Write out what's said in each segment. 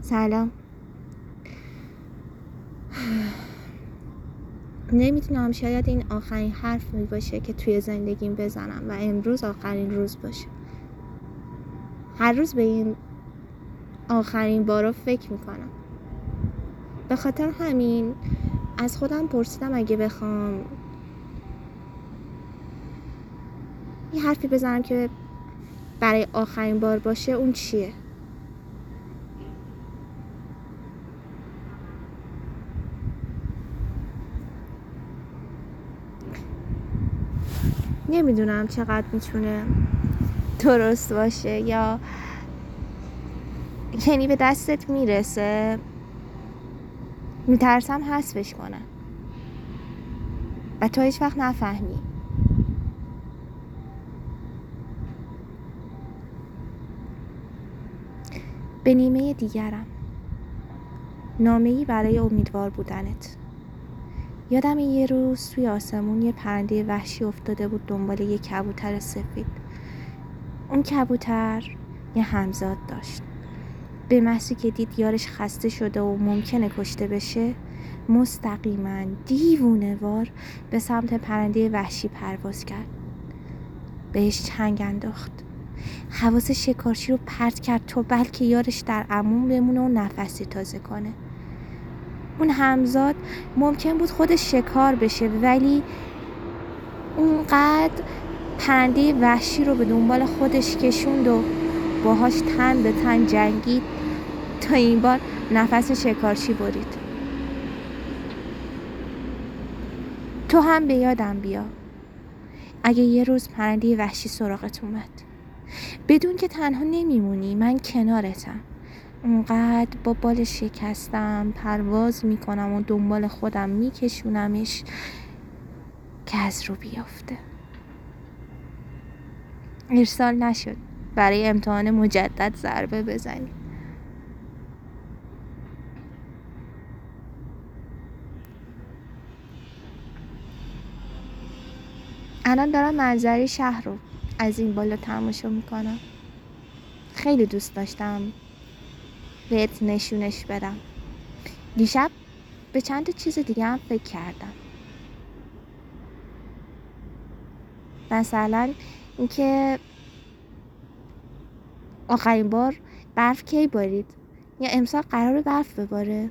سلام. نمی‌دونم شاید این آخرین حرف می باشه که توی زندگیم بزنم و امروز آخرین روز باشه. هر روز به این آخرین بارا فکر می‌کنم. به خاطر همین از خودم پرسیدم اگه بخوام یه حرفی بزنم که برای آخرین بار باشه اون چیه؟ نمی‌دونم چقدر می‌تونه درست باشه یا یعنی به دستت می‌رسه. میترسم حذفش کنم. و تو هیچ وقت نفهمی. به نیمه دیگرم. نامه برای امیدوار بودنت. یادم یه روز توی آسمون یه پرنده وحشی افتاده بود دنبال یه کبوتر سفید. اون کبوتر یه همزاد داشت. به محضی که دید یارش خسته شده و ممکنه کشته بشه مستقیما دیوونه وار به سمت پرنده وحشی پرواز کرد. بهش چنگ انداخت. حواس شکارچی رو پرت کرد تا بلکه یارش در امون بمونه و نفسی تازه کنه. اون همزاد ممکن بود خودش شکار بشه ولی اونقدر پرنده وحشی رو به دنبال خودش کشوند و باهاش تن به تن جنگید تا این بار نفس شکارچی برید. تو هم به یادم بیا. اگه یه روز پرنده وحشی سراغت اومد. بدون که تنها نمیمونی من کنارتم. اونقدر با بال شکستم پرواز می‌کنم و دنبال خودم میکشونمش که از رو بیافته. ارسال نشد. برای امتحان مجدد ضربه بزنی الان دارم منظره شهر رو از این بالا تماشا می‌کنم. خیلی دوست داشتم. بهت نشونش بدم. دیشب به چند تا چیز دیگه هم فکر کردم. مثلا اینکه آخرین بار برف کی بارید یا امسال قرار برف بباره؟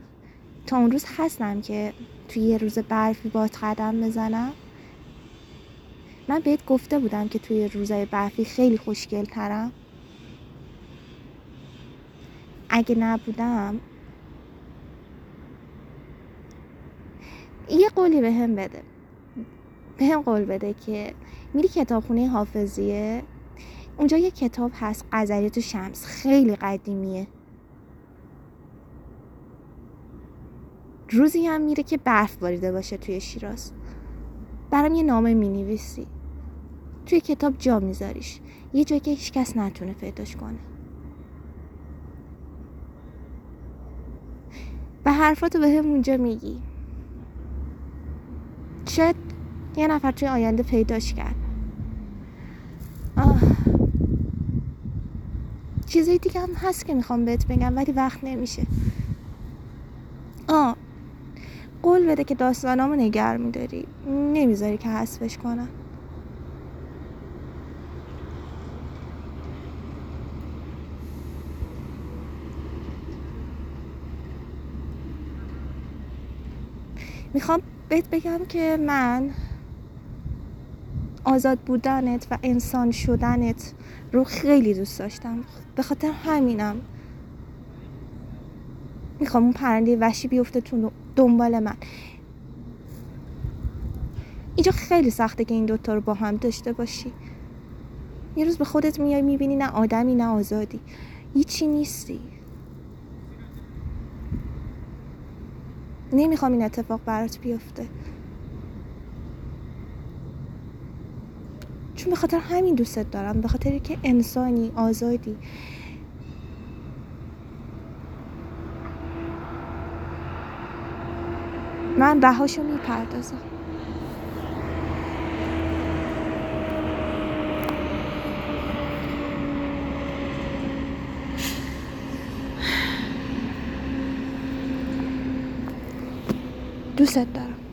تا اون روز هستم که توی یه روز برفی باد قدم بزنم. من بهت گفته بودم که توی روزای برفی خیلی خوشگل ترم اگه نبودم یه قولی به هم بده. به هم قول بده که میری کتابخونه حافظیه. اونجا یه کتاب هست قذریت شمس. خیلی قدیمیه. روزی هم میره که برف باریده باشه توی شیراز. برام یه نامه می‌نویسی. توی کتاب جا میذاریش. یه جایی که هیچکس نتونه پیداش کنه. حرفاتو به هم اونجا میگی. شاید یه نفر توی آینده پیداش کرد. آه. چیزای دیگه هم هست که می‌خوام بهت بگم ولی وقت نمیشه. آه. قول بده که داستانامو نگر میداری. نمی‌ذاری که حذفش کنم. می‌خوام بهت بگم که من آزاد بودنت و انسان شدنت رو خیلی دوست داشتم. به خاطر همینم می‌خوام اون پرنده وحشی بیفته تو دنبال من. اینجا خیلی سخته که این دوتا رو با هم داشته باشی. یه روز به خودت میای می‌بینی نه آدمی نه آزادی. هیچی نیستی. نمی‌خوام این اتفاق برات بیفته. چون به خاطر همین دوستت دارم به خاطر که انسانی آزادی. من بهاشو می‌پردازم. دوستت دارم